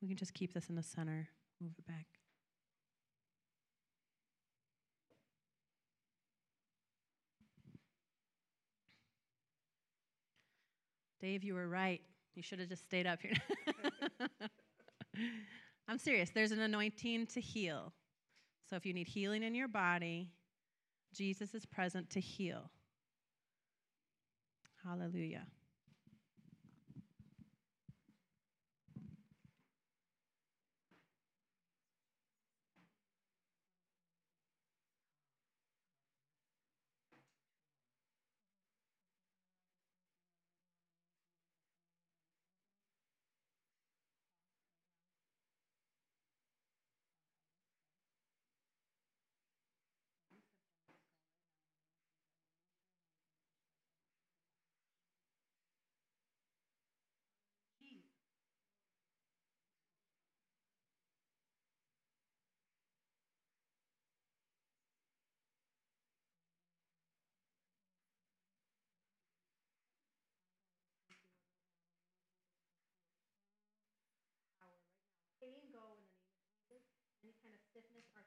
We can just keep this in the center, move it back. Dave, you were right. You should have just stayed up here. I'm serious. There's an anointing to heal. So if you need healing in your body, Jesus is present to heal. Hallelujah. Stiffness,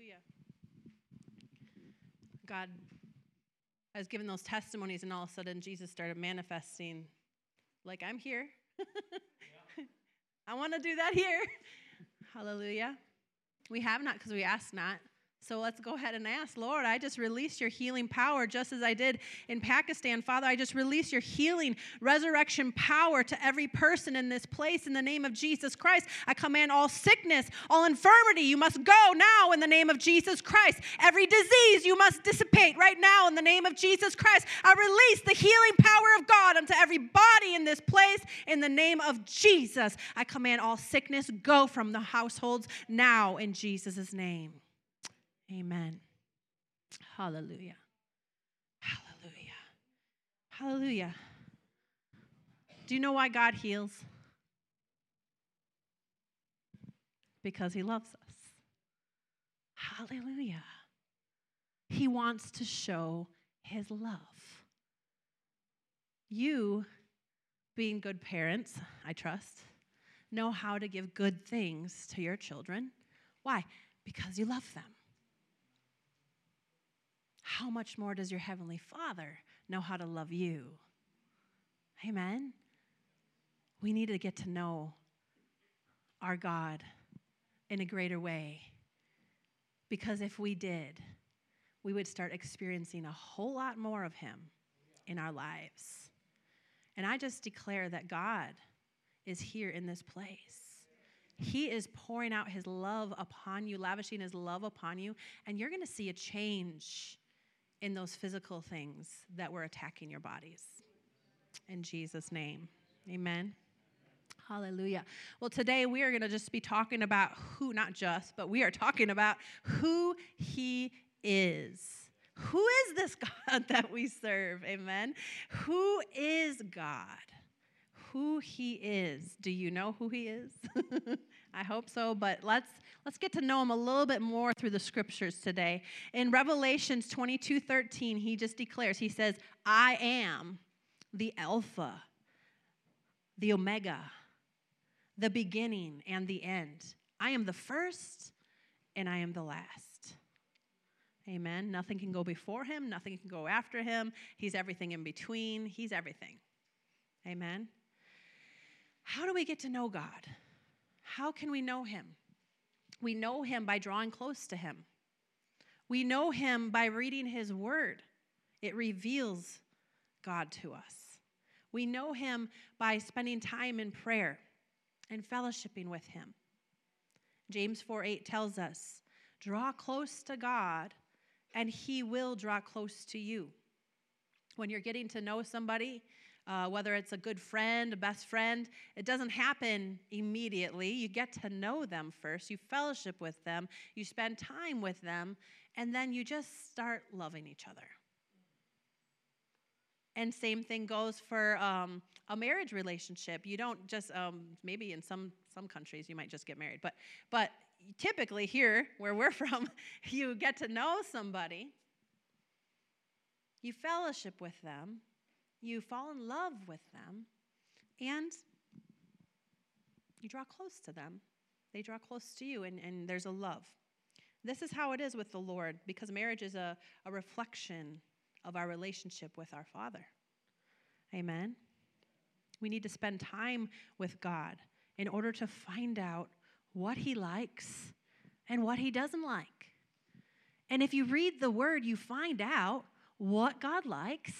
Hallelujah. God, I was given those testimonies, and all of a sudden Jesus started manifesting like, I'm here. I want to do that here. Hallelujah. We have not because we ask not. So let's go ahead and ask, Lord, I just release your healing power just as I did in Pakistan. Father, I just release your healing, resurrection power to every person in this place in the name of Jesus Christ. I command all sickness, all infirmity, you must go now in the name of Jesus Christ. Every disease, you must dissipate right now in the name of Jesus Christ. I release the healing power of God unto every body in this place in the name of Jesus. I command all sickness, go from the households now in Jesus' name. Amen. Hallelujah. Hallelujah. Hallelujah. Do you know why God heals? Because he loves us. Hallelujah. He wants to show his love. You, being good parents, I trust, know how to give good things to your children. Why? Because you love them how much more does your Heavenly Father know how to love you? Amen. We need to get to know our God in a greater way. Because if we did, we would start experiencing a whole lot more of Him in our lives. And I just declare that God is here in this place. He is pouring out His love upon you, lavishing His love upon you, and you're going to see a change in those physical things that were attacking your bodies. In Jesus' name, amen. Hallelujah. Well, today we are going to just be talking about who, not just, but we are talking about who He is. Who is this God that we serve? Amen. Who is God? Who He is. Do you know who He is? I hope so, but let's let's get to know him a little bit more through the scriptures today. In Revelations 22, 13, he just declares, he says, I am the Alpha, the Omega, the beginning and the end. I am the first and I am the last. Amen. Nothing can go before him, nothing can go after him. He's everything in between, he's everything. Amen. How do we get to know God? How can we know him? We know him by drawing close to him. We know him by reading his word. It reveals God to us. We know him by spending time in prayer and fellowshipping with him. James 4 8 tells us, draw close to God, and he will draw close to you. When you're getting to know somebody, uh, whether it's a good friend, a best friend. It doesn't happen immediately. You get to know them first, you fellowship with them, you spend time with them, and then you just start loving each other. And same thing goes for um, a marriage relationship. You don't just um, maybe in some some countries you might just get married, but but typically here where we're from, you get to know somebody, you fellowship with them, you fall in love with them, and you draw close to them. They draw close to you, and, and there's a love. This is how it is with the Lord, because marriage is a, a reflection of our relationship with our Father. Amen. We need to spend time with God in order to find out what He likes and what He doesn't like. And if you read the Word, you find out what God likes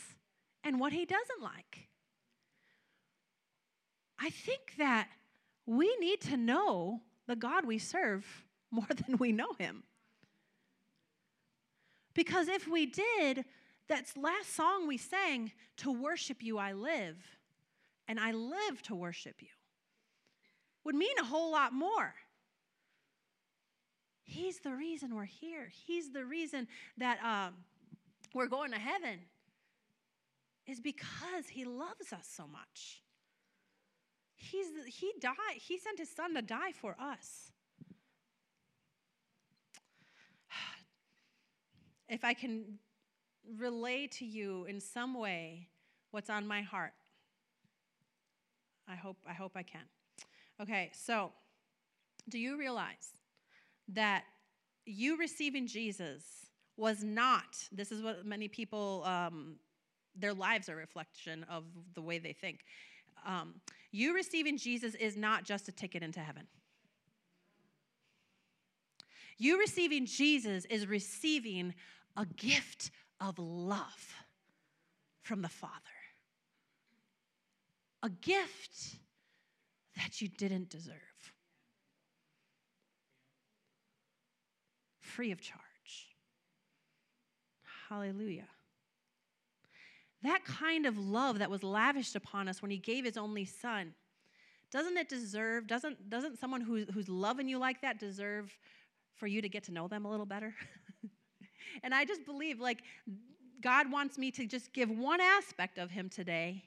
and what he doesn't like. I think that we need to know the God we serve more than we know him. Because if we did, that last song we sang, To Worship You I Live, and I live to worship you, would mean a whole lot more. He's the reason we're here. He's the reason that uh, we're going to heaven is because he loves us so much. He's, he died, he sent his son to die for us. If I can relay to you in some way what's on my heart, I hope I hope I can. Okay, so do you realize that you receiving Jesus was not, this is what many people, um, their lives are a reflection of the way they think. Um, you receiving Jesus is not just a ticket into heaven. You receiving Jesus is receiving a gift of love from the Father. A gift that you didn't deserve. Free of charge. Hallelujah. That kind of love that was lavished upon us when he gave his only son, doesn't it deserve, doesn't, doesn't someone who, who's loving you like that deserve for you to get to know them a little better? and I just believe like God wants me to just give one aspect of him today.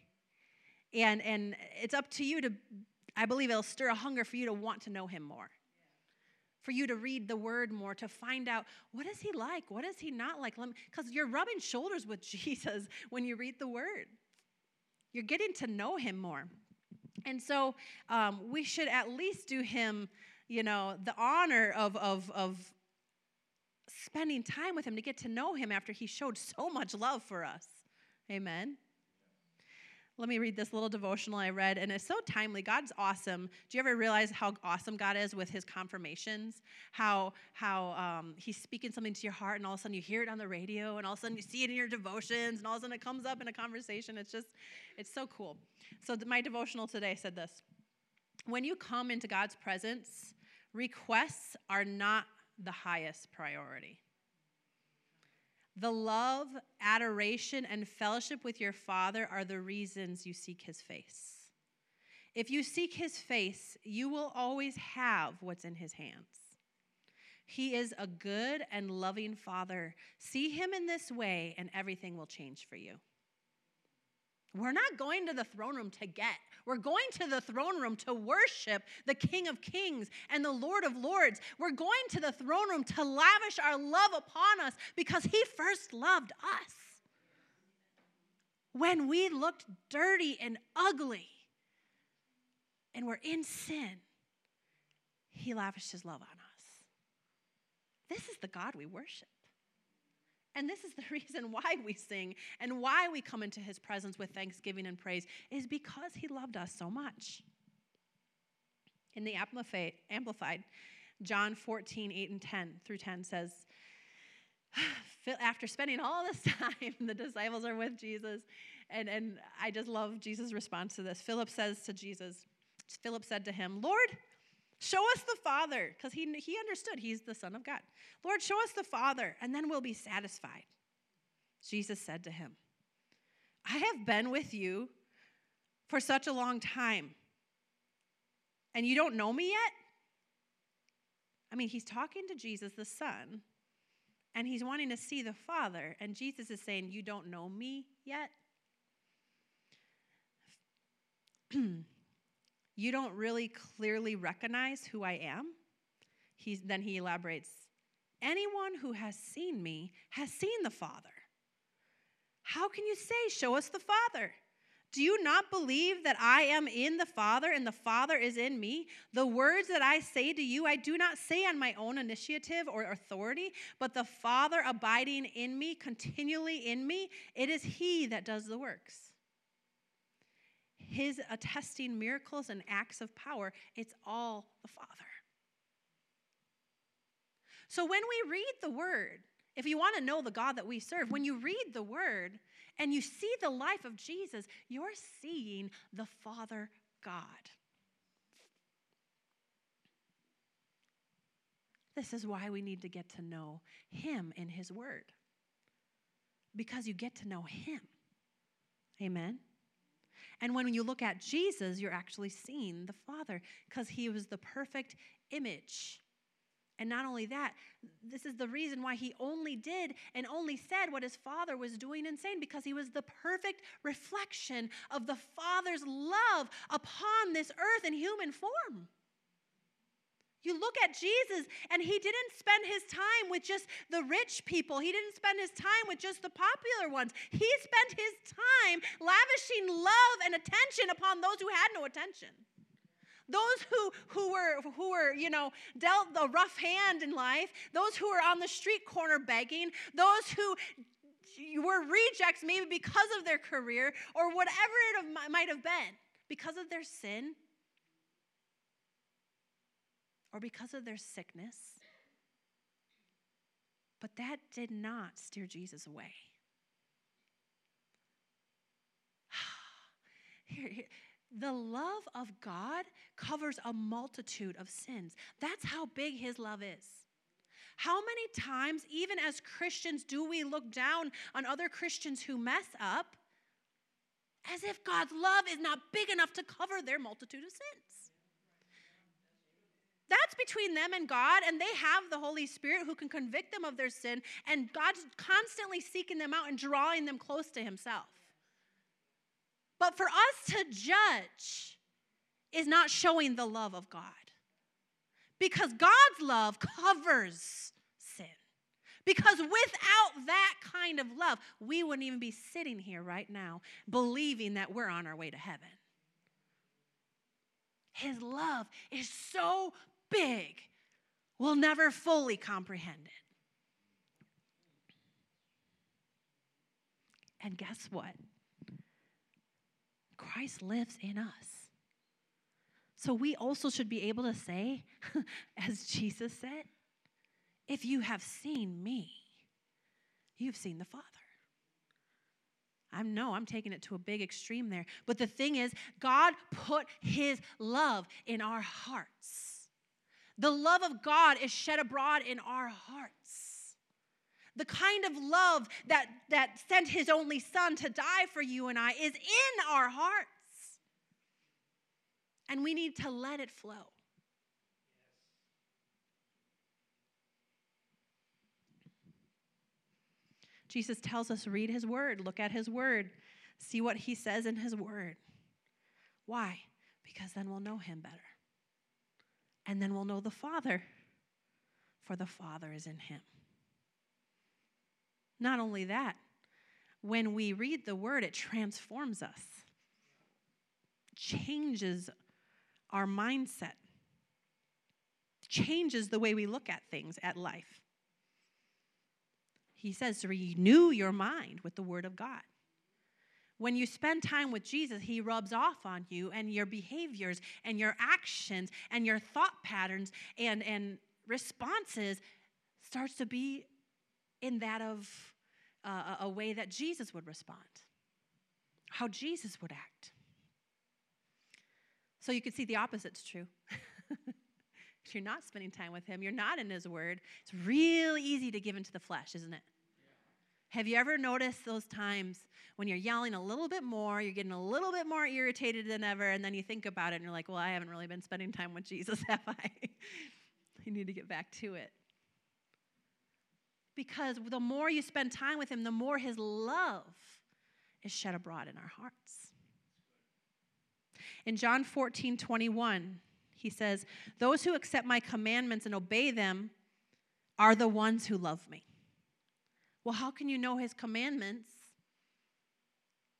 And, and it's up to you to, I believe it'll stir a hunger for you to want to know him more for you to read the word more, to find out what is he like? What is he not like? Because you're rubbing shoulders with Jesus when you read the word. You're getting to know him more. And so um, we should at least do him, you know, the honor of, of, of spending time with him to get to know him after he showed so much love for us. Amen. Let me read this little devotional I read, and it's so timely. God's awesome. Do you ever realize how awesome God is with His confirmations? How how um, He's speaking something to your heart, and all of a sudden you hear it on the radio, and all of a sudden you see it in your devotions, and all of a sudden it comes up in a conversation. It's just, it's so cool. So my devotional today said this: When you come into God's presence, requests are not the highest priority. The love, adoration, and fellowship with your Father are the reasons you seek His face. If you seek His face, you will always have what's in His hands. He is a good and loving Father. See Him in this way, and everything will change for you. We're not going to the throne room to get. We're going to the throne room to worship the King of Kings and the Lord of Lords. We're going to the throne room to lavish our love upon us because He first loved us. When we looked dirty and ugly and we're in sin, He lavished His love on us. This is the God we worship. And this is the reason why we sing and why we come into his presence with thanksgiving and praise is because he loved us so much. In the Amplified, John 14, 8 and 10 through 10 says, after spending all this time, the disciples are with Jesus. And, and I just love Jesus' response to this. Philip says to Jesus, Philip said to him, Lord, Show us the Father, because he, he understood he's the Son of God. Lord, show us the Father, and then we'll be satisfied. Jesus said to him, I have been with you for such a long time, and you don't know me yet? I mean, he's talking to Jesus, the Son, and he's wanting to see the Father, and Jesus is saying, You don't know me yet? Hmm. You don't really clearly recognize who I am? He's, then he elaborates Anyone who has seen me has seen the Father. How can you say, Show us the Father? Do you not believe that I am in the Father and the Father is in me? The words that I say to you, I do not say on my own initiative or authority, but the Father abiding in me, continually in me, it is He that does the works his attesting miracles and acts of power, it's all the Father. So when we read the word, if you want to know the God that we serve, when you read the word and you see the life of Jesus, you're seeing the Father God. This is why we need to get to know Him in His Word. Because you get to know Him. Amen. And when you look at Jesus, you're actually seeing the Father because he was the perfect image. And not only that, this is the reason why he only did and only said what his father was doing and saying because he was the perfect reflection of the Father's love upon this earth in human form. You look at Jesus, and he didn't spend his time with just the rich people. He didn't spend his time with just the popular ones. He spent his time lavishing love and attention upon those who had no attention. those who, who, were, who were, you know, dealt the rough hand in life, those who were on the street corner begging, those who were rejects maybe because of their career or whatever it might have been, because of their sin or because of their sickness. But that did not steer Jesus away. Here, here, the love of God covers a multitude of sins. That's how big his love is. How many times, even as Christians, do we look down on other Christians who mess up as if God's love is not big enough to cover their multitude of sins? That's between them and God, and they have the Holy Spirit who can convict them of their sin, and God's constantly seeking them out and drawing them close to Himself. But for us to judge is not showing the love of God. Because God's love covers sin. Because without that kind of love, we wouldn't even be sitting here right now believing that we're on our way to heaven. His love is so big, we'll never fully comprehend it. And guess what? Christ lives in us. So we also should be able to say, as Jesus said, if you have seen me, you've seen the Father. I know I'm taking it to a big extreme there. But the thing is, God put his love in our hearts. The love of God is shed abroad in our hearts. The kind of love that, that sent his only son to die for you and I is in our hearts and we need to let it flow. Jesus tells us read his word, look at his word, see what he says in his word. Why? Because then we'll know him better. And then we'll know the Father, for the Father is in him. Not only that, when we read the word, it transforms us, changes our mindset, changes the way we look at things, at life. He says to renew your mind with the Word of God. When you spend time with Jesus, He rubs off on you, and your behaviors and your actions and your thought patterns and, and responses starts to be in that of uh, a way that Jesus would respond, how Jesus would act. So you can see the opposite's true. if you're not spending time with Him, you're not in His Word, it's real easy to give into the flesh, isn't it? Have you ever noticed those times when you're yelling a little bit more, you're getting a little bit more irritated than ever, and then you think about it and you're like, well, I haven't really been spending time with Jesus, have I? you need to get back to it. Because the more you spend time with Him, the more His love is shed abroad in our hearts. In John 14, 21, he says, Those who accept my commandments and obey them are the ones who love me. Well, how can you know his commandments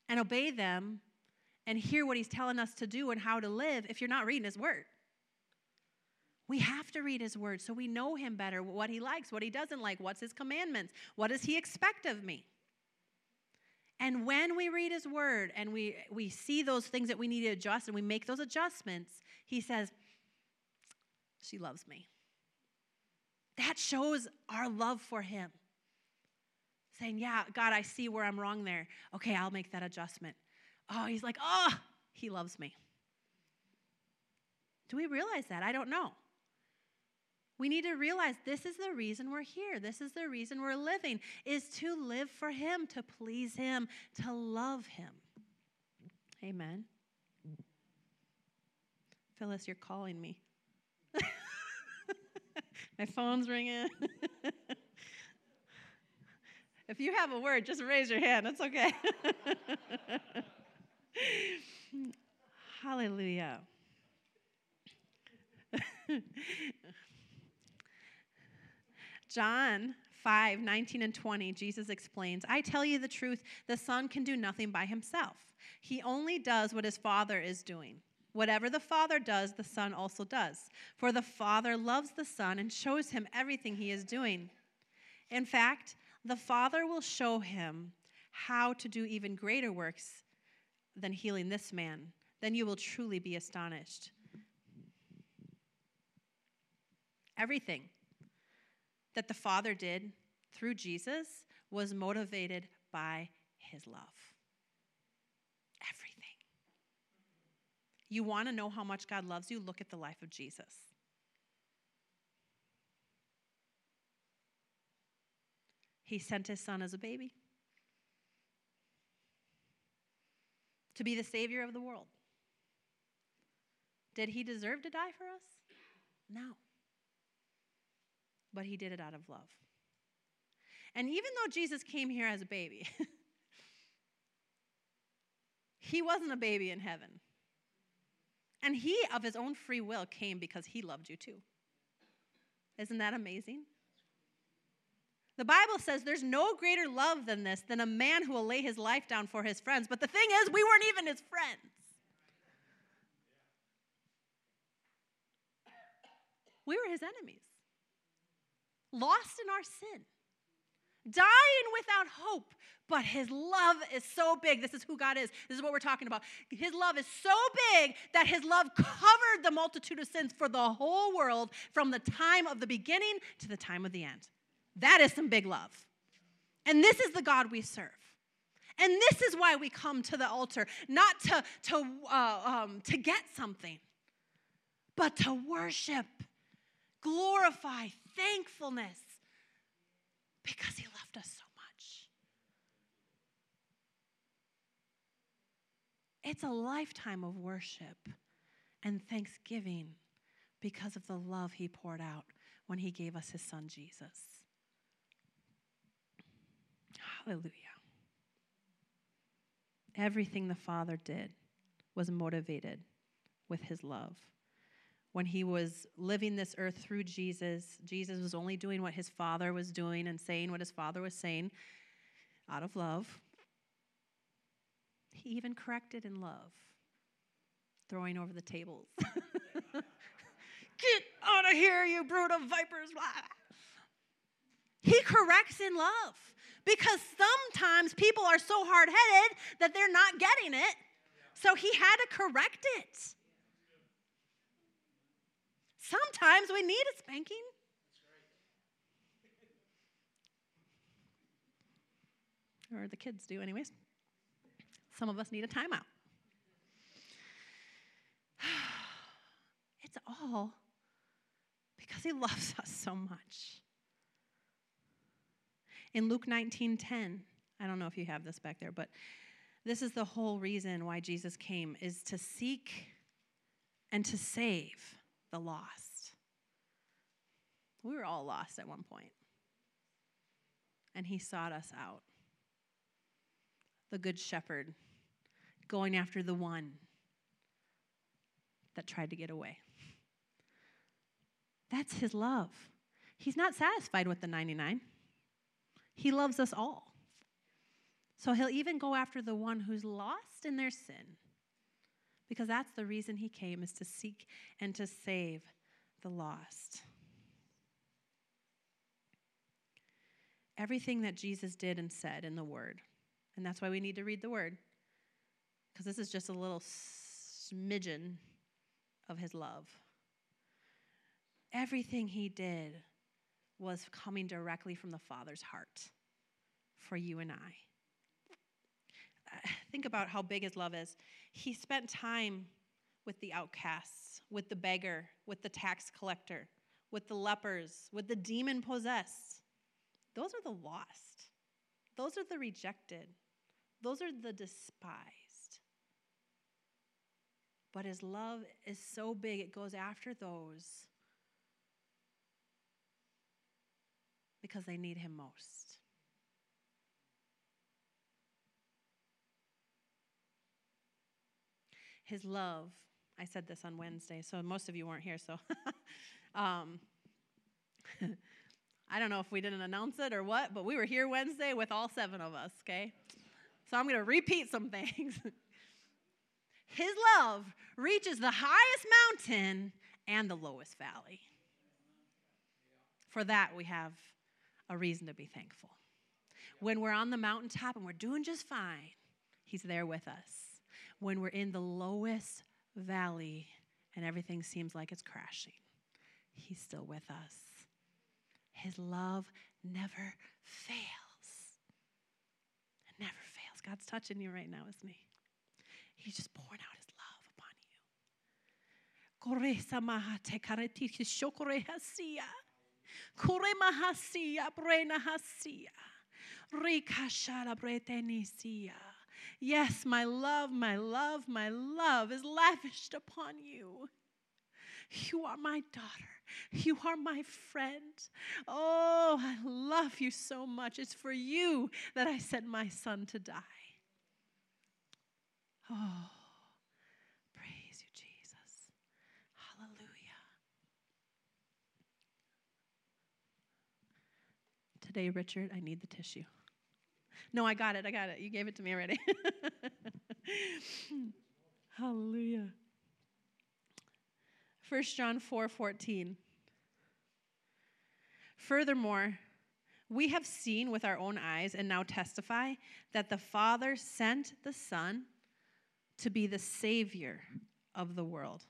and obey them and hear what he's telling us to do and how to live if you're not reading his word? We have to read his word so we know him better, what he likes, what he doesn't like, what's his commandments, what does he expect of me? And when we read his word and we, we see those things that we need to adjust and we make those adjustments, he says, She loves me. That shows our love for him. Saying, Yeah, God, I see where I'm wrong there. Okay, I'll make that adjustment. Oh, he's like, Oh, he loves me. Do we realize that? I don't know. We need to realize this is the reason we're here. This is the reason we're living is to live for him, to please him, to love him. Amen. Phyllis, you're calling me. My phone's ringing. if you have a word, just raise your hand. It's okay. Hallelujah. John 5 19 and 20, Jesus explains, I tell you the truth, the Son can do nothing by himself. He only does what his Father is doing. Whatever the Father does, the Son also does. For the Father loves the Son and shows him everything he is doing. In fact, the Father will show him how to do even greater works than healing this man. Then you will truly be astonished. Everything that the Father did through Jesus was motivated by his love. Everything. You want to know how much God loves you? Look at the life of Jesus. He sent his son as a baby to be the savior of the world. Did he deserve to die for us? No. But he did it out of love. And even though Jesus came here as a baby, he wasn't a baby in heaven. And he, of his own free will, came because he loved you too. Isn't that amazing? The Bible says there's no greater love than this, than a man who will lay his life down for his friends. But the thing is, we weren't even his friends. We were his enemies, lost in our sin dying without hope. But his love is so big. This is who God is. This is what we're talking about. His love is so big that his love covered the multitude of sins for the whole world from the time of the beginning to the time of the end. That is some big love. And this is the God we serve. And this is why we come to the altar, not to, to, uh, um, to get something, but to worship, glorify, thankfulness, because he loved us so much. It's a lifetime of worship and thanksgiving because of the love he poured out when he gave us his son Jesus. Hallelujah. Everything the Father did was motivated with his love when he was living this earth through Jesus, Jesus was only doing what his father was doing and saying what his father was saying out of love. He even corrected in love, throwing over the tables. Get out of here, you brood of vipers. He corrects in love because sometimes people are so hard headed that they're not getting it. So he had to correct it. Sometimes we need a spanking. Or the kids do, anyways. Some of us need a timeout. It's all because he loves us so much. In Luke 19:10, I don't know if you have this back there, but this is the whole reason why Jesus came is to seek and to save the lost. We were all lost at one point. And he sought us out. The good shepherd going after the one that tried to get away. That's his love. He's not satisfied with the 99. He loves us all. So he'll even go after the one who's lost in their sin because that's the reason he came is to seek and to save the lost. Everything that Jesus did and said in the word. And that's why we need to read the word. Because this is just a little smidgen of his love. Everything he did was coming directly from the Father's heart for you and I. think about how big his love is. He spent time with the outcasts, with the beggar, with the tax collector, with the lepers, with the demon possessed. Those are the lost. Those are the rejected. Those are the despised. But his love is so big, it goes after those because they need him most. his love. I said this on Wednesday, so most of you weren't here, so. um, I don't know if we didn't announce it or what, but we were here Wednesday with all seven of us, okay? So I'm going to repeat some things. His love reaches the highest mountain and the lowest valley. For that, we have a reason to be thankful. When we're on the mountaintop and we're doing just fine, He's there with us. When we're in the lowest valley and everything seems like it's crashing, He's still with us. His love never fails. It never fails. God's touching you right now, isn't He? He's just pouring out His love upon you. Koresa mahate kareti shokore hasia. Kore mahasia brena hasia. Rikashara bretenisia. Yes, my love, my love, my love is lavished upon you. You are my daughter. You are my friend. Oh, I love you so much. It's for you that I sent my son to die. Oh, praise you, Jesus. Hallelujah. Today, Richard, I need the tissue. No, I got it. I got it. You gave it to me already. Hallelujah. 1 John 4 14. Furthermore, we have seen with our own eyes and now testify that the Father sent the Son to be the Savior of the world.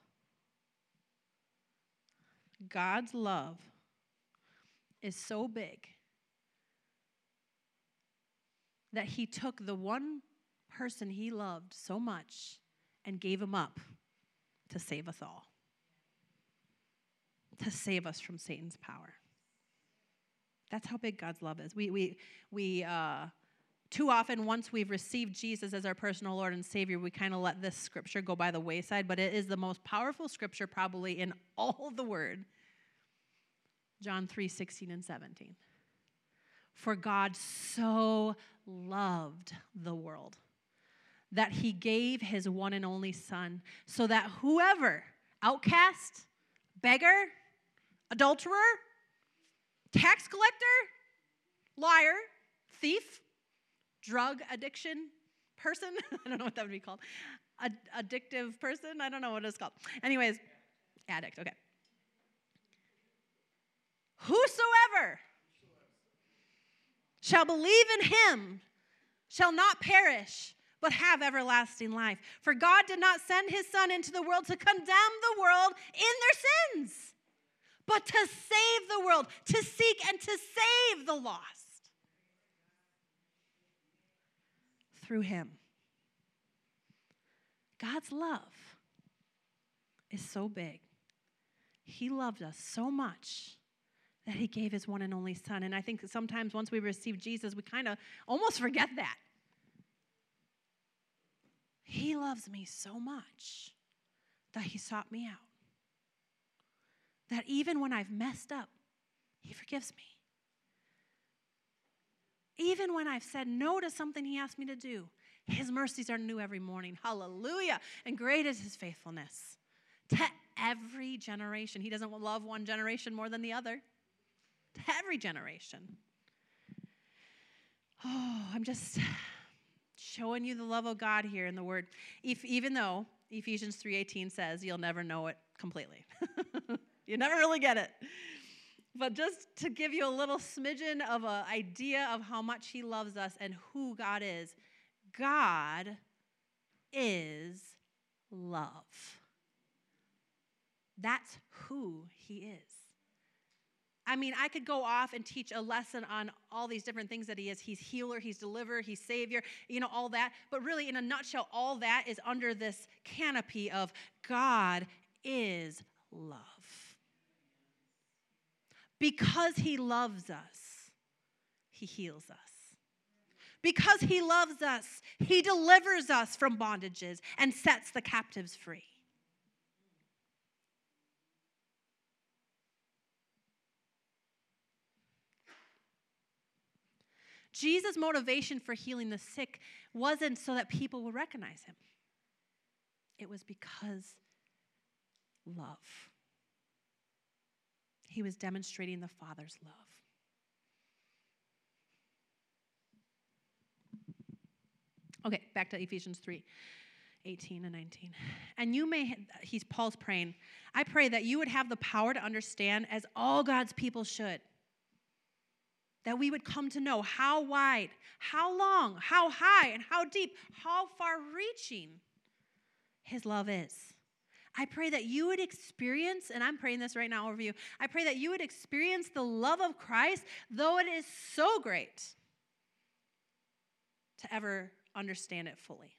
God's love is so big that He took the one person He loved so much and gave Him up to save us all, to save us from Satan's power. That's how big God's love is. We, we, we uh, too often, once we've received Jesus as our personal Lord and Savior, we kind of let this scripture go by the wayside, but it is the most powerful scripture probably in all the Word. John 3 16 and 17. For God so loved the world that he gave his one and only Son, so that whoever, outcast, beggar, adulterer, tax collector, liar, thief, drug addiction person. I don't know what that would be called. Ad- addictive person. I don't know what it's called. Anyways, addict. Okay. Whosoever shall believe in him shall not perish but have everlasting life. For God did not send his Son into the world to condemn the world in their sins, but to save the world, to seek and to save the lost through him. God's love is so big. He loved us so much that he gave his one and only son. And I think sometimes once we receive Jesus, we kind of almost forget that. He loves me so much that he sought me out that even when I've messed up, He forgives me. Even when I've said no to something He asked me to do, His mercies are new every morning. Hallelujah. And great is His faithfulness to every generation. He doesn't love one generation more than the other, to every generation. Oh, I'm just showing you the love of God here in the word. If, even though Ephesians 3:18 says you'll never know it completely. You never really get it. But just to give you a little smidgen of an idea of how much He loves us and who God is, God is love. That's who He is. I mean, I could go off and teach a lesson on all these different things that He is. He's healer, He's deliverer, He's savior, you know, all that. But really, in a nutshell, all that is under this canopy of God is love. Because he loves us, he heals us. Because he loves us, he delivers us from bondages and sets the captives free. Jesus' motivation for healing the sick wasn't so that people would recognize him, it was because love. He was demonstrating the Father's love. Okay, back to Ephesians 3. 18 and 19. And you may, he's Paul's praying, I pray that you would have the power to understand as all God's people should. That we would come to know how wide, how long, how high, and how deep, how far reaching his love is. I pray that you would experience, and I'm praying this right now over you. I pray that you would experience the love of Christ, though it is so great, to ever understand it fully.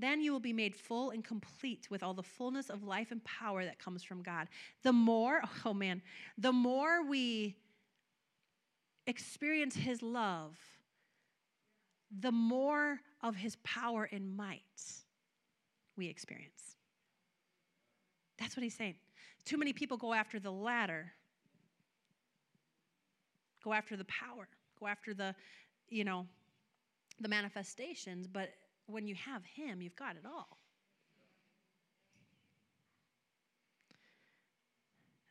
Then you will be made full and complete with all the fullness of life and power that comes from God. The more, oh man, the more we experience His love, the more of His power and might we experience. That's what He's saying. Too many people go after the latter, go after the power, go after the, you know, the manifestations, but when you have Him, you've got it all.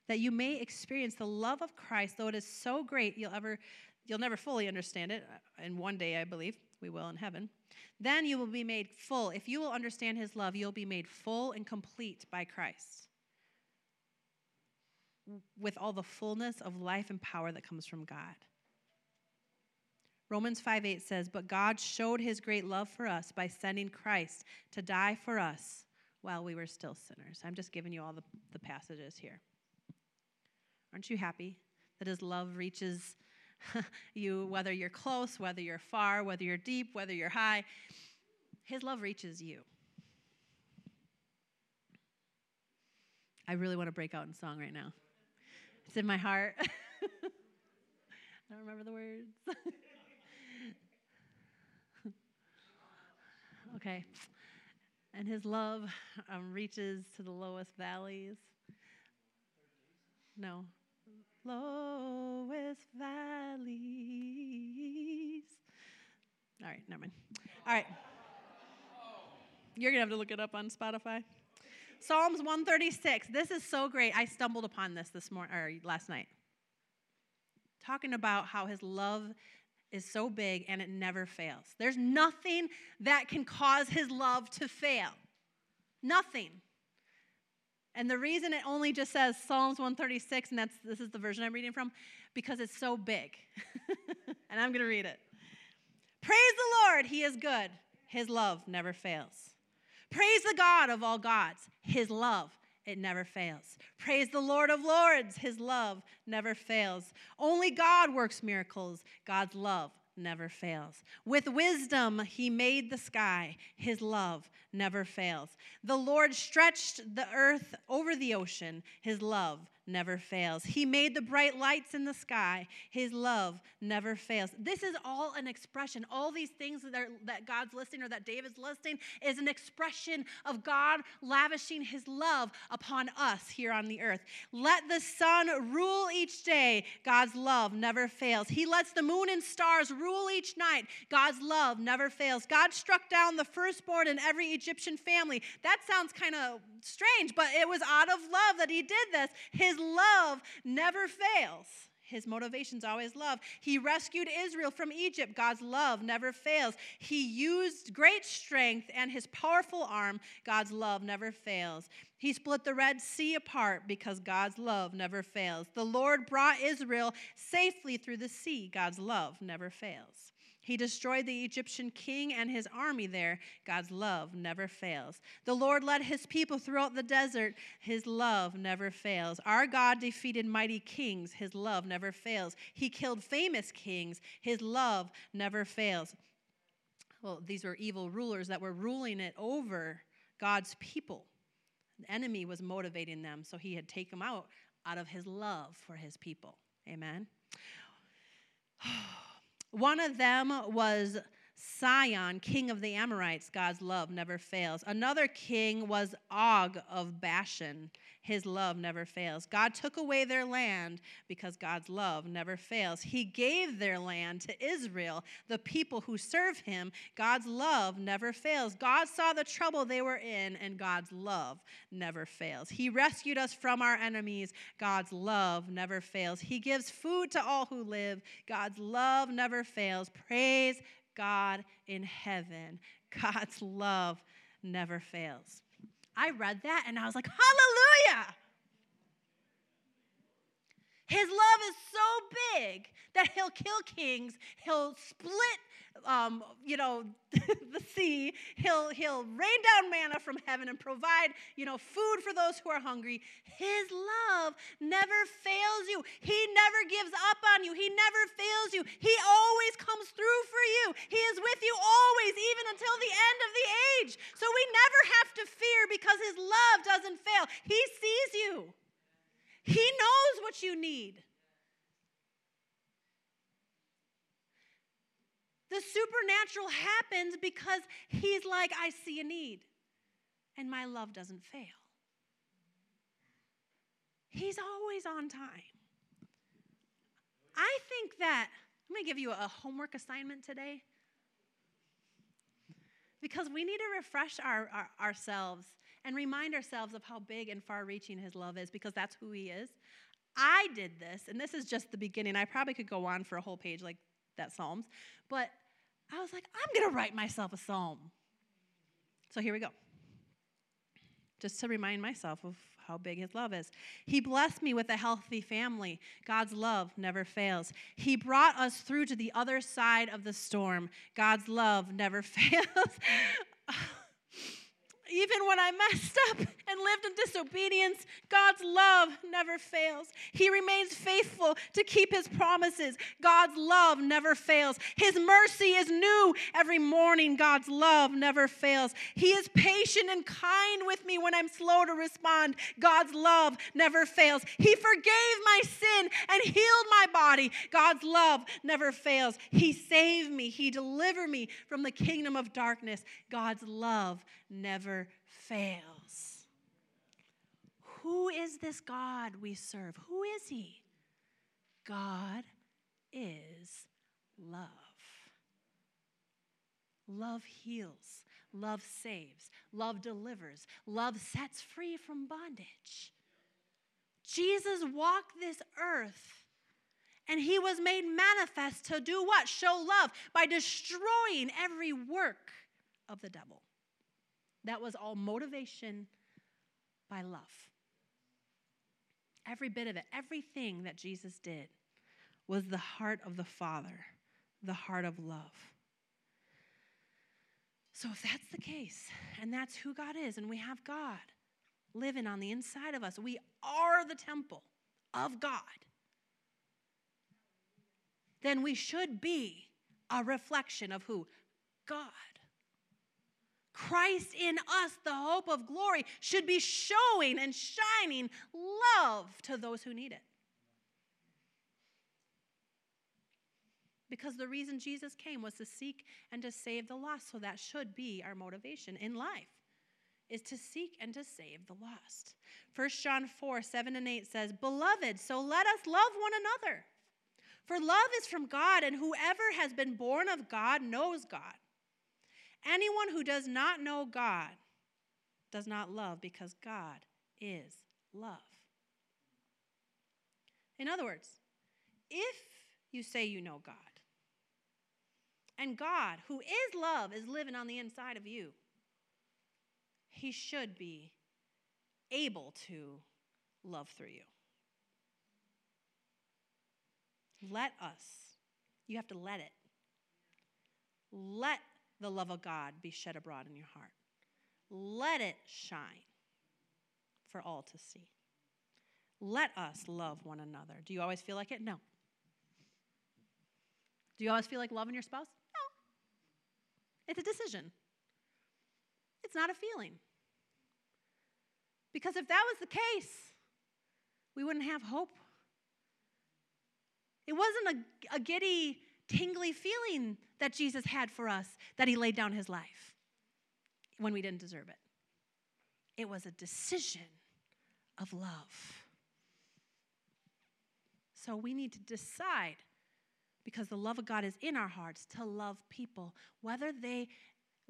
That you may experience the love of Christ, though it is so great, you'll ever you'll never fully understand it. Uh, and one day, I believe, we will in heaven. Then you will be made full. If you will understand his love, you'll be made full and complete by Christ. With all the fullness of life and power that comes from God. Romans 5 8 says, But God showed his great love for us by sending Christ to die for us while we were still sinners. I'm just giving you all the, the passages here. Aren't you happy that his love reaches you, whether you're close, whether you're far, whether you're deep, whether you're high? His love reaches you. I really want to break out in song right now. It's in my heart. I don't remember the words. Okay. And his love um, reaches to the lowest valleys. No. Lowest valleys. All right, never mind. All right. You're going to have to look it up on Spotify. Psalms 136. This is so great. I stumbled upon this this morning or last night. Talking about how his love is so big and it never fails. There's nothing that can cause his love to fail. Nothing. And the reason it only just says Psalms 136, and that's this is the version I'm reading from, because it's so big. and I'm to read it. Praise the Lord, he is good. His love never fails. Praise the God of all gods. His love it never fails. Praise the Lord of Lords, his love never fails. Only God works miracles, God's love never fails. With wisdom, he made the sky. His love never fails. The Lord stretched the earth over the ocean. His love never fails. He made the bright lights in the sky. His love never fails. This is all an expression. All these things that, are, that God's listing or that David's listing is an expression of God lavishing his love upon us here on the earth. Let the sun rule each day. God's love never fails. He lets the moon and stars rule each night. God's love never fails. God struck down the firstborn in every Egyptian family. That sounds kind of strange, but it was out of love that he did this. His love never fails. His motivation's always love. He rescued Israel from Egypt. God's love never fails. He used great strength and his powerful arm. God's love never fails. He split the Red Sea apart because God's love never fails. The Lord brought Israel safely through the sea. God's love never fails. He destroyed the Egyptian king and his army there. God's love never fails. The Lord led his people throughout the desert. His love never fails. Our God defeated mighty kings. His love never fails. He killed famous kings. His love never fails. Well, these were evil rulers that were ruling it over God's people. The enemy was motivating them, so he had taken them out out of his love for his people. Amen. Oh. One of them was Sihon, king of the Amorites. God's love never fails. Another king was Og of Bashan. His love never fails. God took away their land because God's love never fails. He gave their land to Israel, the people who serve him. God's love never fails. God saw the trouble they were in, and God's love never fails. He rescued us from our enemies. God's love never fails. He gives food to all who live. God's love never fails. Praise God in heaven. God's love never fails. I read that and I was like, Hallelujah! His love is so big that he'll kill kings, he'll split um, you know, the sea. He'll, he'll rain down manna from heaven and provide, you know, food for those who are hungry. His love never fails you. He never gives up on you. He never fails you. He always comes through for you. He is with you always, even until the end of the age. So we never have to fear because his love doesn't fail. He sees you. He knows what you need. The supernatural happens because he's like, I see a need, and my love doesn't fail. He's always on time. I think that, I'm going to give you a homework assignment today because we need to refresh our, our, ourselves and remind ourselves of how big and far reaching his love is because that's who he is. I did this, and this is just the beginning. I probably could go on for a whole page like that Psalms. But I was like, I'm going to write myself a psalm. So here we go. Just to remind myself of how big his love is. He blessed me with a healthy family. God's love never fails. He brought us through to the other side of the storm. God's love never fails. Even when I messed up and lived in disobedience, God's love never fails. He remains faithful to keep his promises. God's love never fails. His mercy is new every morning. God's love never fails. He is patient and kind with me when I'm slow to respond. God's love never fails. He forgave my sin and healed my body. God's love never fails. He saved me. He delivered me from the kingdom of darkness. God's love never fails. Who is this God we serve? Who is He? God is love. Love heals, love saves, love delivers, love sets free from bondage. Jesus walked this earth and he was made manifest to do what? Show love by destroying every work of the devil. That was all motivation by love. Every bit of it, everything that Jesus did was the heart of the Father, the heart of love. So, if that's the case, and that's who God is, and we have God living on the inside of us, we are the temple of God, then we should be a reflection of who? God. Christ in us, the hope of glory, should be showing and shining love to those who need it. Because the reason Jesus came was to seek and to save the lost. So that should be our motivation in life is to seek and to save the lost. 1 John 4, 7 and 8 says, Beloved, so let us love one another. For love is from God, and whoever has been born of God knows God. Anyone who does not know God does not love because God is love. In other words, if you say you know God, and God, who is love, is living on the inside of you, he should be able to love through you. Let us, you have to let it. Let the love of God be shed abroad in your heart. Let it shine for all to see. Let us love one another. Do you always feel like it? No. Do you always feel like loving your spouse? No. It's a decision, it's not a feeling. Because if that was the case, we wouldn't have hope. It wasn't a, a giddy, tingly feeling that Jesus had for us that he laid down his life when we didn't deserve it. It was a decision of love. So we need to decide because the love of God is in our hearts to love people whether they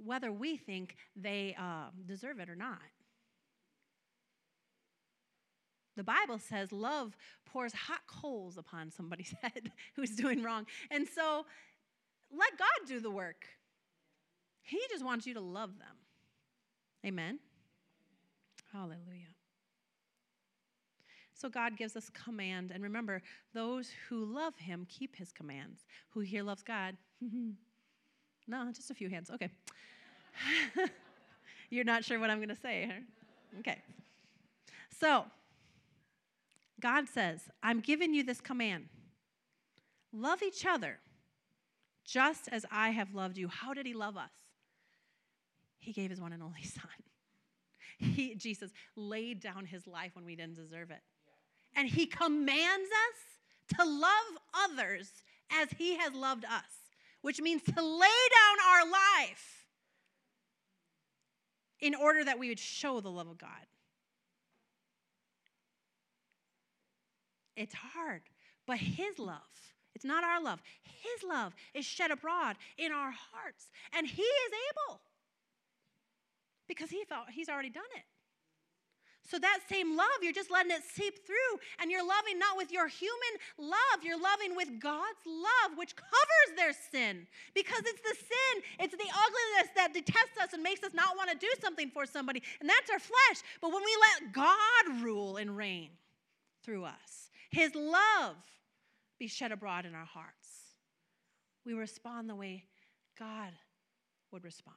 whether we think they uh, deserve it or not. The Bible says love pours hot coals upon somebody's head who's doing wrong. And so Let God do the work. He just wants you to love them. Amen. Hallelujah. So God gives us command. And remember, those who love him keep his commands. Who here loves God? no, just a few hands. Okay. You're not sure what I'm going to say, huh? Okay. So, God says, I'm giving you this command love each other just as I have loved you. How did he love us? He gave his one and only Son. He, Jesus laid down his life when we didn't deserve it. And he commands us to love others as he has loved us, which means to lay down our life in order that we would show the love of God. It's hard, but his love it's not our love. His love is shed abroad in our hearts. And He is able because he felt, He's already done it. So that same love, you're just letting it seep through, and you're loving not with your human love, you're loving with God's love, which covers their sin. Because it's the sin, it's the ugliness that detests us and makes us not want to do something for somebody, and that's our flesh. But when we let God rule and reign through us, His love be shed abroad in our hearts. We respond the way God would respond.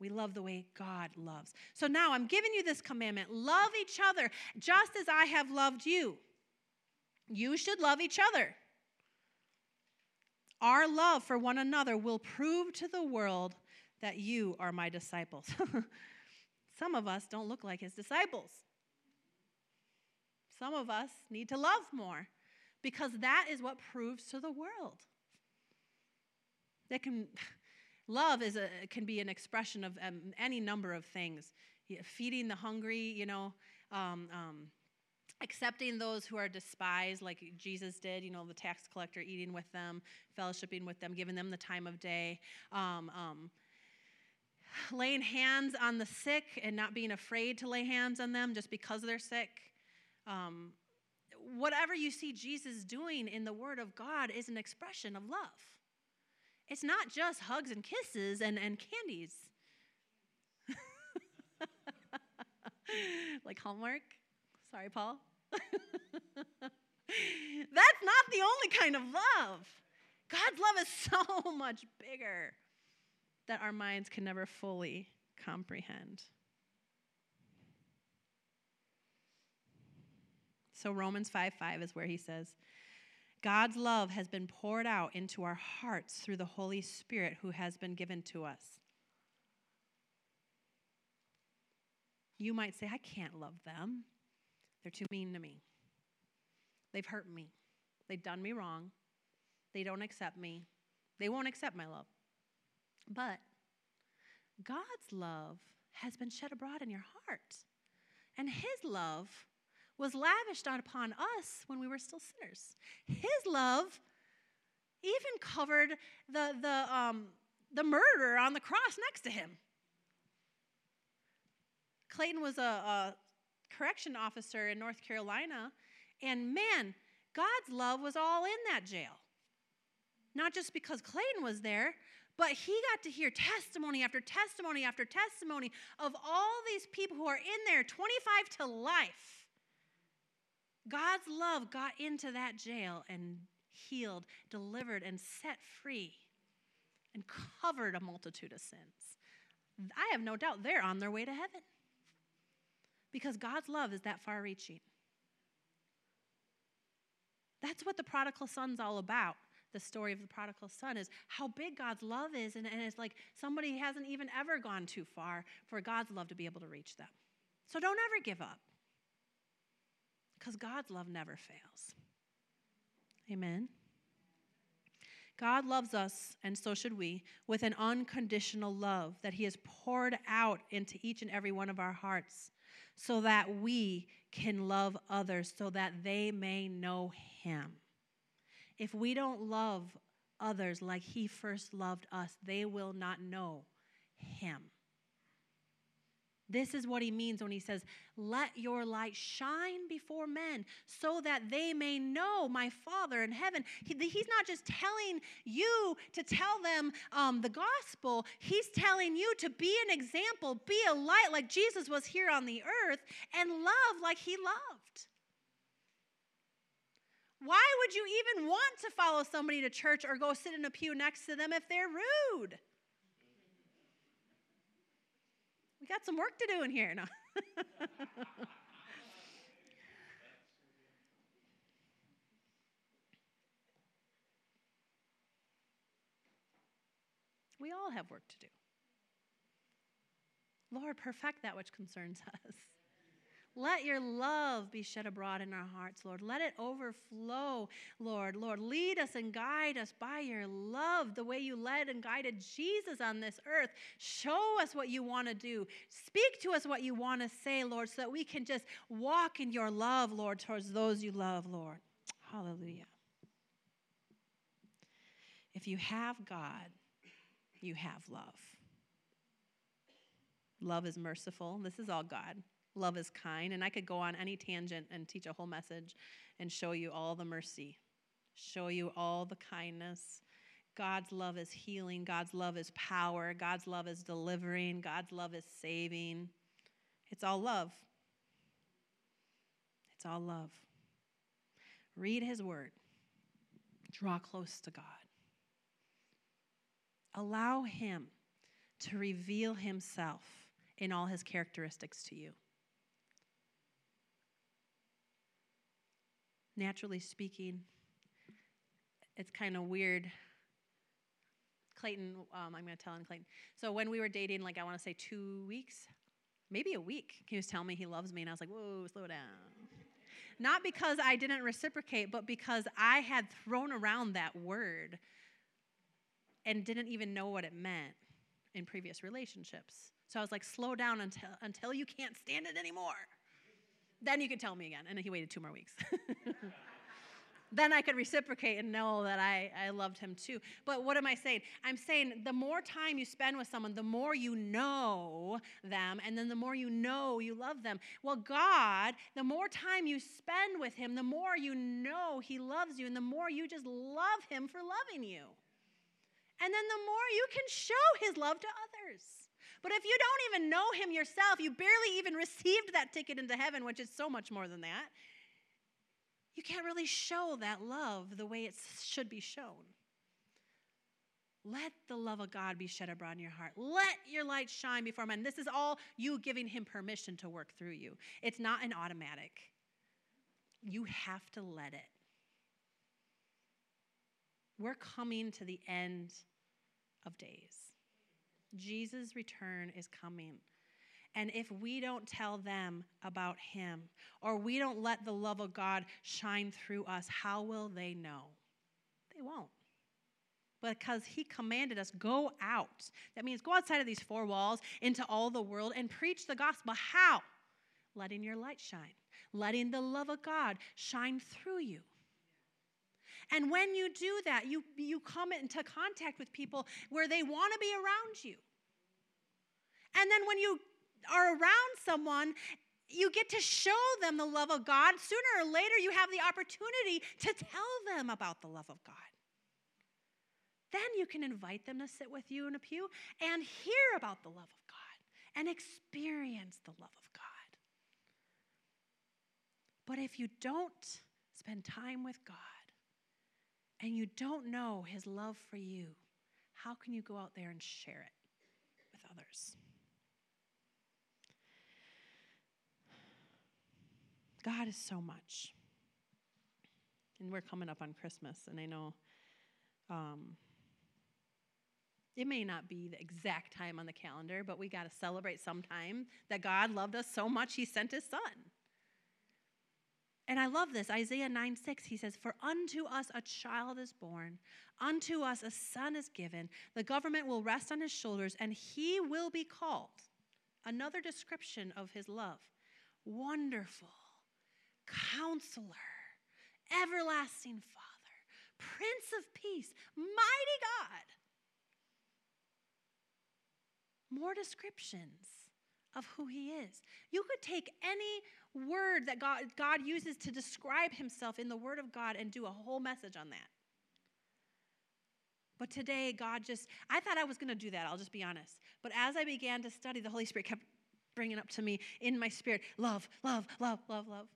We love the way God loves. So now I'm giving you this commandment love each other just as I have loved you. You should love each other. Our love for one another will prove to the world that you are my disciples. Some of us don't look like his disciples. Some of us need to love more because that is what proves to the world. That can love is a can be an expression of um, any number of things. Feeding the hungry, you know, um, um, accepting those who are despised, like Jesus did, you know, the tax collector, eating with them, fellowshipping with them, giving them the time of day. Um, um, laying hands on the sick and not being afraid to lay hands on them just because they're sick. Um, whatever you see Jesus doing in the Word of God is an expression of love. It's not just hugs and kisses and, and candies. like Hallmark? Sorry, Paul. That's not the only kind of love. God's love is so much bigger that our minds can never fully comprehend. So Romans 5 5 is where he says, God's love has been poured out into our hearts through the Holy Spirit who has been given to us. You might say, I can't love them. They're too mean to me. They've hurt me. They've done me wrong. They don't accept me. They won't accept my love. But God's love has been shed abroad in your heart. And His love was lavished upon us when we were still sinners. His love even covered the, the, um, the murderer on the cross next to him. Clayton was a, a correction officer in North Carolina, and man, God's love was all in that jail. Not just because Clayton was there, but he got to hear testimony after testimony after testimony of all these people who are in there 25 to life God's love got into that jail and healed, delivered, and set free and covered a multitude of sins. I have no doubt they're on their way to heaven because God's love is that far reaching. That's what the prodigal son's all about. The story of the prodigal son is how big God's love is, and, and it's like somebody hasn't even ever gone too far for God's love to be able to reach them. So don't ever give up because God's love never fails. Amen. God loves us, and so should we, with an unconditional love that He has poured out into each and every one of our hearts so that we can love others, so that they may know Him. If we don't love others like He first loved us, they will not know Him. This is what he means when he says, Let your light shine before men so that they may know my Father in heaven. He, he's not just telling you to tell them um, the gospel, he's telling you to be an example, be a light like Jesus was here on the earth, and love like he loved. Why would you even want to follow somebody to church or go sit in a pew next to them if they're rude? We got some work to do in here. No. we all have work to do. Lord, perfect that which concerns us. Let your love be shed abroad in our hearts, Lord. Let it overflow, Lord. Lord, lead us and guide us by your love, the way you led and guided Jesus on this earth. Show us what you want to do. Speak to us what you want to say, Lord, so that we can just walk in your love, Lord, towards those you love, Lord. Hallelujah. If you have God, you have love. Love is merciful. This is all God. Love is kind. And I could go on any tangent and teach a whole message and show you all the mercy, show you all the kindness. God's love is healing. God's love is power. God's love is delivering. God's love is saving. It's all love. It's all love. Read His Word. Draw close to God. Allow Him to reveal Himself in all His characteristics to you. Naturally speaking, it's kind of weird. Clayton, um, I'm going to tell him Clayton. So when we were dating, like I want to say two weeks, maybe a week, he was telling me he loves me, and I was like, whoa, slow down. Not because I didn't reciprocate, but because I had thrown around that word and didn't even know what it meant in previous relationships. So I was like, slow down until, until you can't stand it anymore then you can tell me again. And he waited two more weeks. then I could reciprocate and know that I, I loved him too. But what am I saying? I'm saying the more time you spend with someone, the more you know them, and then the more you know you love them. Well, God, the more time you spend with him, the more you know he loves you, and the more you just love him for loving you. And then the more you can show his love to others. But if you don't even know him yourself, you barely even received that ticket into heaven, which is so much more than that, you can't really show that love the way it should be shown. Let the love of God be shed abroad in your heart. Let your light shine before men. This is all you giving him permission to work through you. It's not an automatic. You have to let it. We're coming to the end of days. Jesus' return is coming. And if we don't tell them about him or we don't let the love of God shine through us, how will they know? They won't. Because he commanded us, go out. That means go outside of these four walls into all the world and preach the gospel. How? Letting your light shine, letting the love of God shine through you. And when you do that, you, you come into contact with people where they want to be around you. And then when you are around someone, you get to show them the love of God. Sooner or later, you have the opportunity to tell them about the love of God. Then you can invite them to sit with you in a pew and hear about the love of God and experience the love of God. But if you don't spend time with God, and you don't know his love for you, how can you go out there and share it with others? God is so much. And we're coming up on Christmas, and I know um, it may not be the exact time on the calendar, but we got to celebrate sometime that God loved us so much, he sent his son. And I love this. Isaiah 9 6, he says, For unto us a child is born, unto us a son is given. The government will rest on his shoulders, and he will be called. Another description of his love Wonderful, Counselor, Everlasting Father, Prince of Peace, Mighty God. More descriptions of who He is. You could take any word that God, God uses to describe Himself in the Word of God and do a whole message on that. But today, God just, I thought I was going to do that, I'll just be honest. But as I began to study, the Holy Spirit kept bringing up to me in my spirit love, love, love, love, love.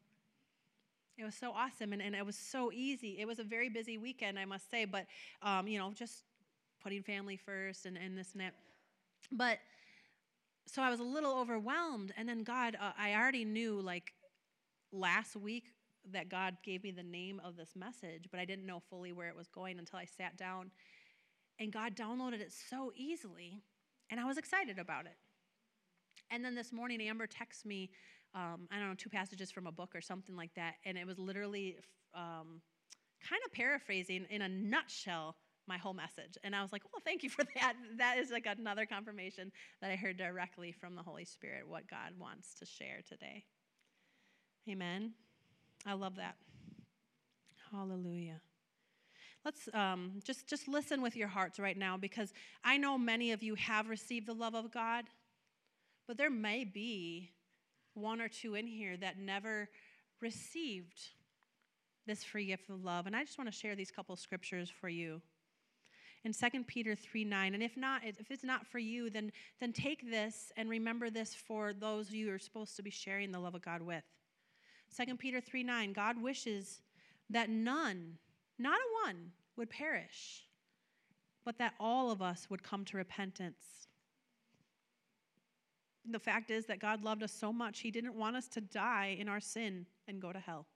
It was so awesome and, and it was so easy. It was a very busy weekend, I must say, but, um, you know, just putting family first and, and this and that. But so I was a little overwhelmed. And then God, uh, I already knew like last week that God gave me the name of this message, but I didn't know fully where it was going until I sat down. And God downloaded it so easily, and I was excited about it. And then this morning, Amber texts me, um, I don't know, two passages from a book or something like that, and it was literally um, kind of paraphrasing in a nutshell my whole message. And I was like, well, thank you for that. That is like another confirmation that I heard directly from the Holy Spirit what God wants to share today. Amen. I love that. Hallelujah. Let's um, just, just listen with your hearts right now because I know many of you have received the love of God, but there may be one or two in here that never received this free gift of love. And I just want to share these couple scriptures for you in 2 Peter 3 9. And if not, if it's not for you, then, then take this and remember this for those you are supposed to be sharing the love of God with. 2 Peter 3 9, God wishes that none, not a one, would perish, but that all of us would come to repentance. The fact is that God loved us so much, He didn't want us to die in our sin and go to hell.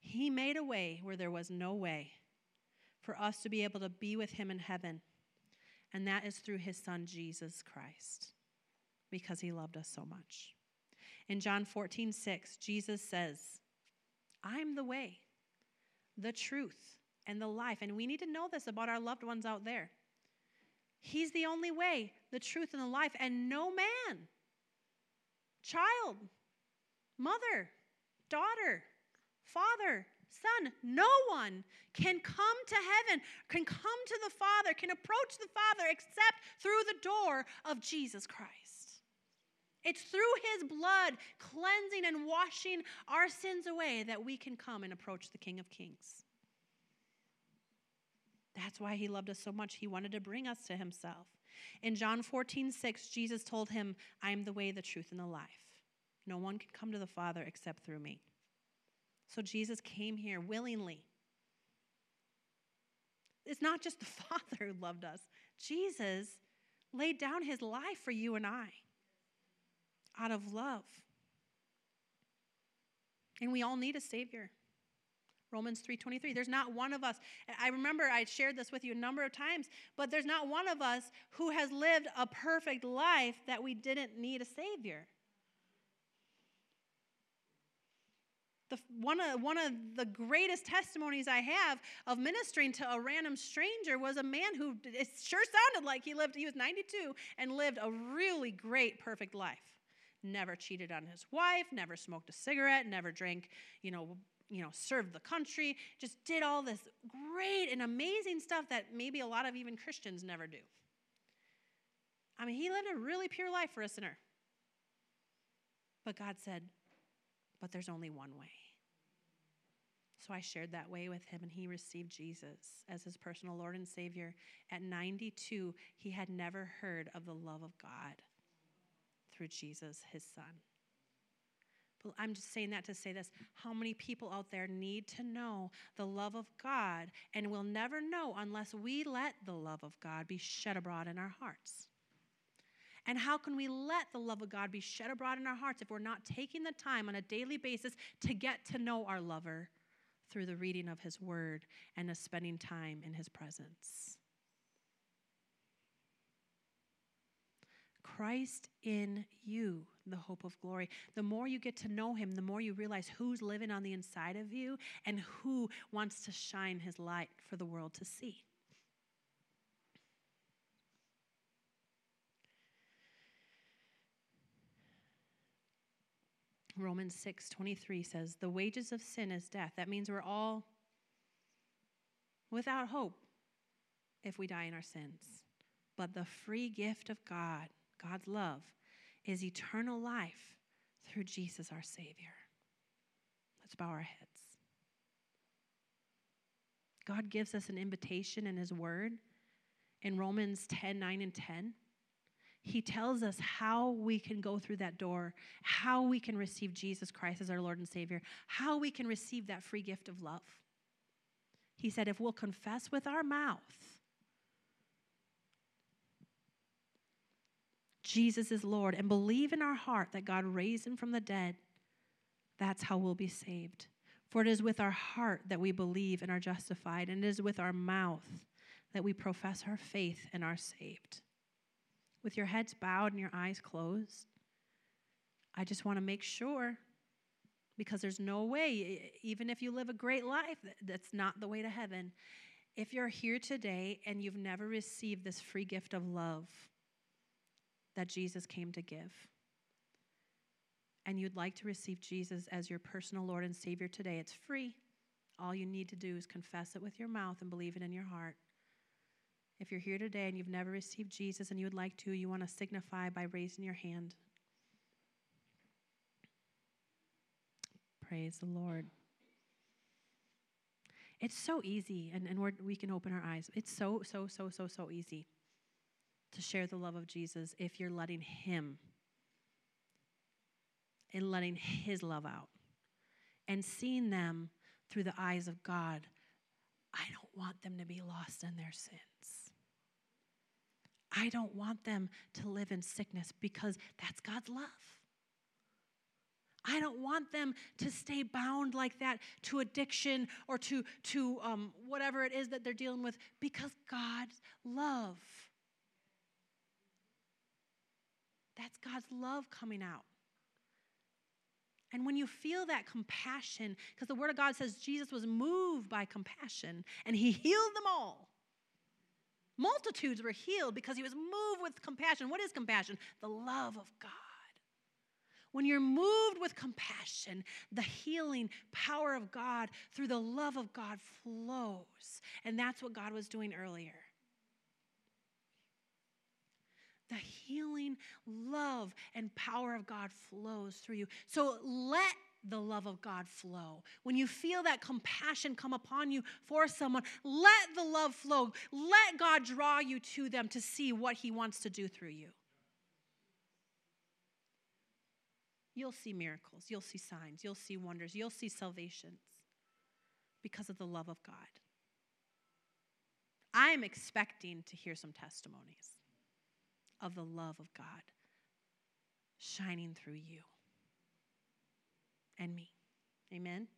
He made a way where there was no way for us to be able to be with Him in heaven. And that is through His Son, Jesus Christ, because He loved us so much. In John 14, 6, Jesus says, I'm the way, the truth, and the life. And we need to know this about our loved ones out there. He's the only way, the truth, and the life, and no man, child, mother, daughter, father, Son, no one can come to heaven, can come to the Father, can approach the Father except through the door of Jesus Christ. It's through his blood cleansing and washing our sins away that we can come and approach the King of Kings. That's why he loved us so much. He wanted to bring us to himself. In John 14, 6, Jesus told him, I am the way, the truth, and the life. No one can come to the Father except through me. So Jesus came here willingly. It's not just the Father who loved us, Jesus laid down his life for you and I out of love. And we all need a Savior. Romans 3:23. There's not one of us. I remember I shared this with you a number of times, but there's not one of us who has lived a perfect life that we didn't need a savior. The, one, of, one of the greatest testimonies I have of ministering to a random stranger was a man who it sure sounded like he lived, he was 92 and lived a really great, perfect life. Never cheated on his wife, never smoked a cigarette, never drank, you know, you know, served the country, just did all this great and amazing stuff that maybe a lot of even Christians never do. I mean, he lived a really pure life for a sinner. But God said, but there's only one way. So I shared that way with him, and he received Jesus as his personal Lord and Savior. At 92, he had never heard of the love of God through Jesus, his son. But I'm just saying that to say this. How many people out there need to know the love of God and will never know unless we let the love of God be shed abroad in our hearts? And how can we let the love of God be shed abroad in our hearts if we're not taking the time on a daily basis to get to know our lover through the reading of his word and the spending time in his presence? Christ in you, the hope of glory. The more you get to know him, the more you realize who's living on the inside of you and who wants to shine his light for the world to see. Romans 6 23 says, The wages of sin is death. That means we're all without hope if we die in our sins. But the free gift of God, God's love, is eternal life through Jesus our Savior. Let's bow our heads. God gives us an invitation in His Word in Romans 10 9 and 10. He tells us how we can go through that door, how we can receive Jesus Christ as our Lord and Savior, how we can receive that free gift of love. He said, if we'll confess with our mouth Jesus is Lord and believe in our heart that God raised him from the dead, that's how we'll be saved. For it is with our heart that we believe and are justified, and it is with our mouth that we profess our faith and are saved. With your heads bowed and your eyes closed, I just want to make sure because there's no way, even if you live a great life, that's not the way to heaven. If you're here today and you've never received this free gift of love that Jesus came to give, and you'd like to receive Jesus as your personal Lord and Savior today, it's free. All you need to do is confess it with your mouth and believe it in your heart. If you're here today and you've never received Jesus and you would like to, you want to signify by raising your hand. Praise the Lord. It's so easy, and, and we can open our eyes. It's so, so, so, so, so easy to share the love of Jesus if you're letting Him and letting His love out and seeing them through the eyes of God. I don't want them to be lost in their sins. I don't want them to live in sickness because that's God's love. I don't want them to stay bound like that to addiction or to, to um, whatever it is that they're dealing with because God's love. That's God's love coming out. And when you feel that compassion, because the Word of God says Jesus was moved by compassion and He healed them all. Multitudes were healed because He was moved with compassion. What is compassion? The love of God. When you're moved with compassion, the healing power of God through the love of God flows. And that's what God was doing earlier. The healing love and power of God flows through you. So let the love of God flow. When you feel that compassion come upon you for someone, let the love flow. Let God draw you to them to see what He wants to do through you. You'll see miracles, you'll see signs, you'll see wonders, you'll see salvations because of the love of God. I am expecting to hear some testimonies of the love of God shining through you and me. Amen.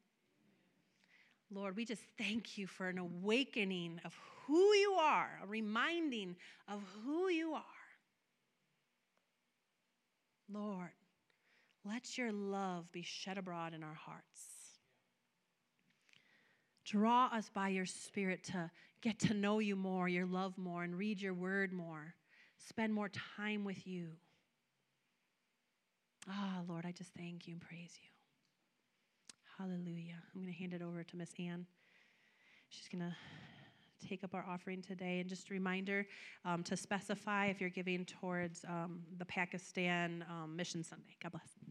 Lord, we just thank you for an awakening of who you are, a reminding of who you are. Lord, let your love be shed abroad in our hearts. Draw us by your Spirit to get to know you more, your love more, and read your word more. Spend more time with you. Ah, oh, Lord, I just thank you and praise you. Hallelujah. I'm going to hand it over to Miss Ann. She's going to take up our offering today. And just a reminder um, to specify if you're giving towards um, the Pakistan um, Mission Sunday. God bless.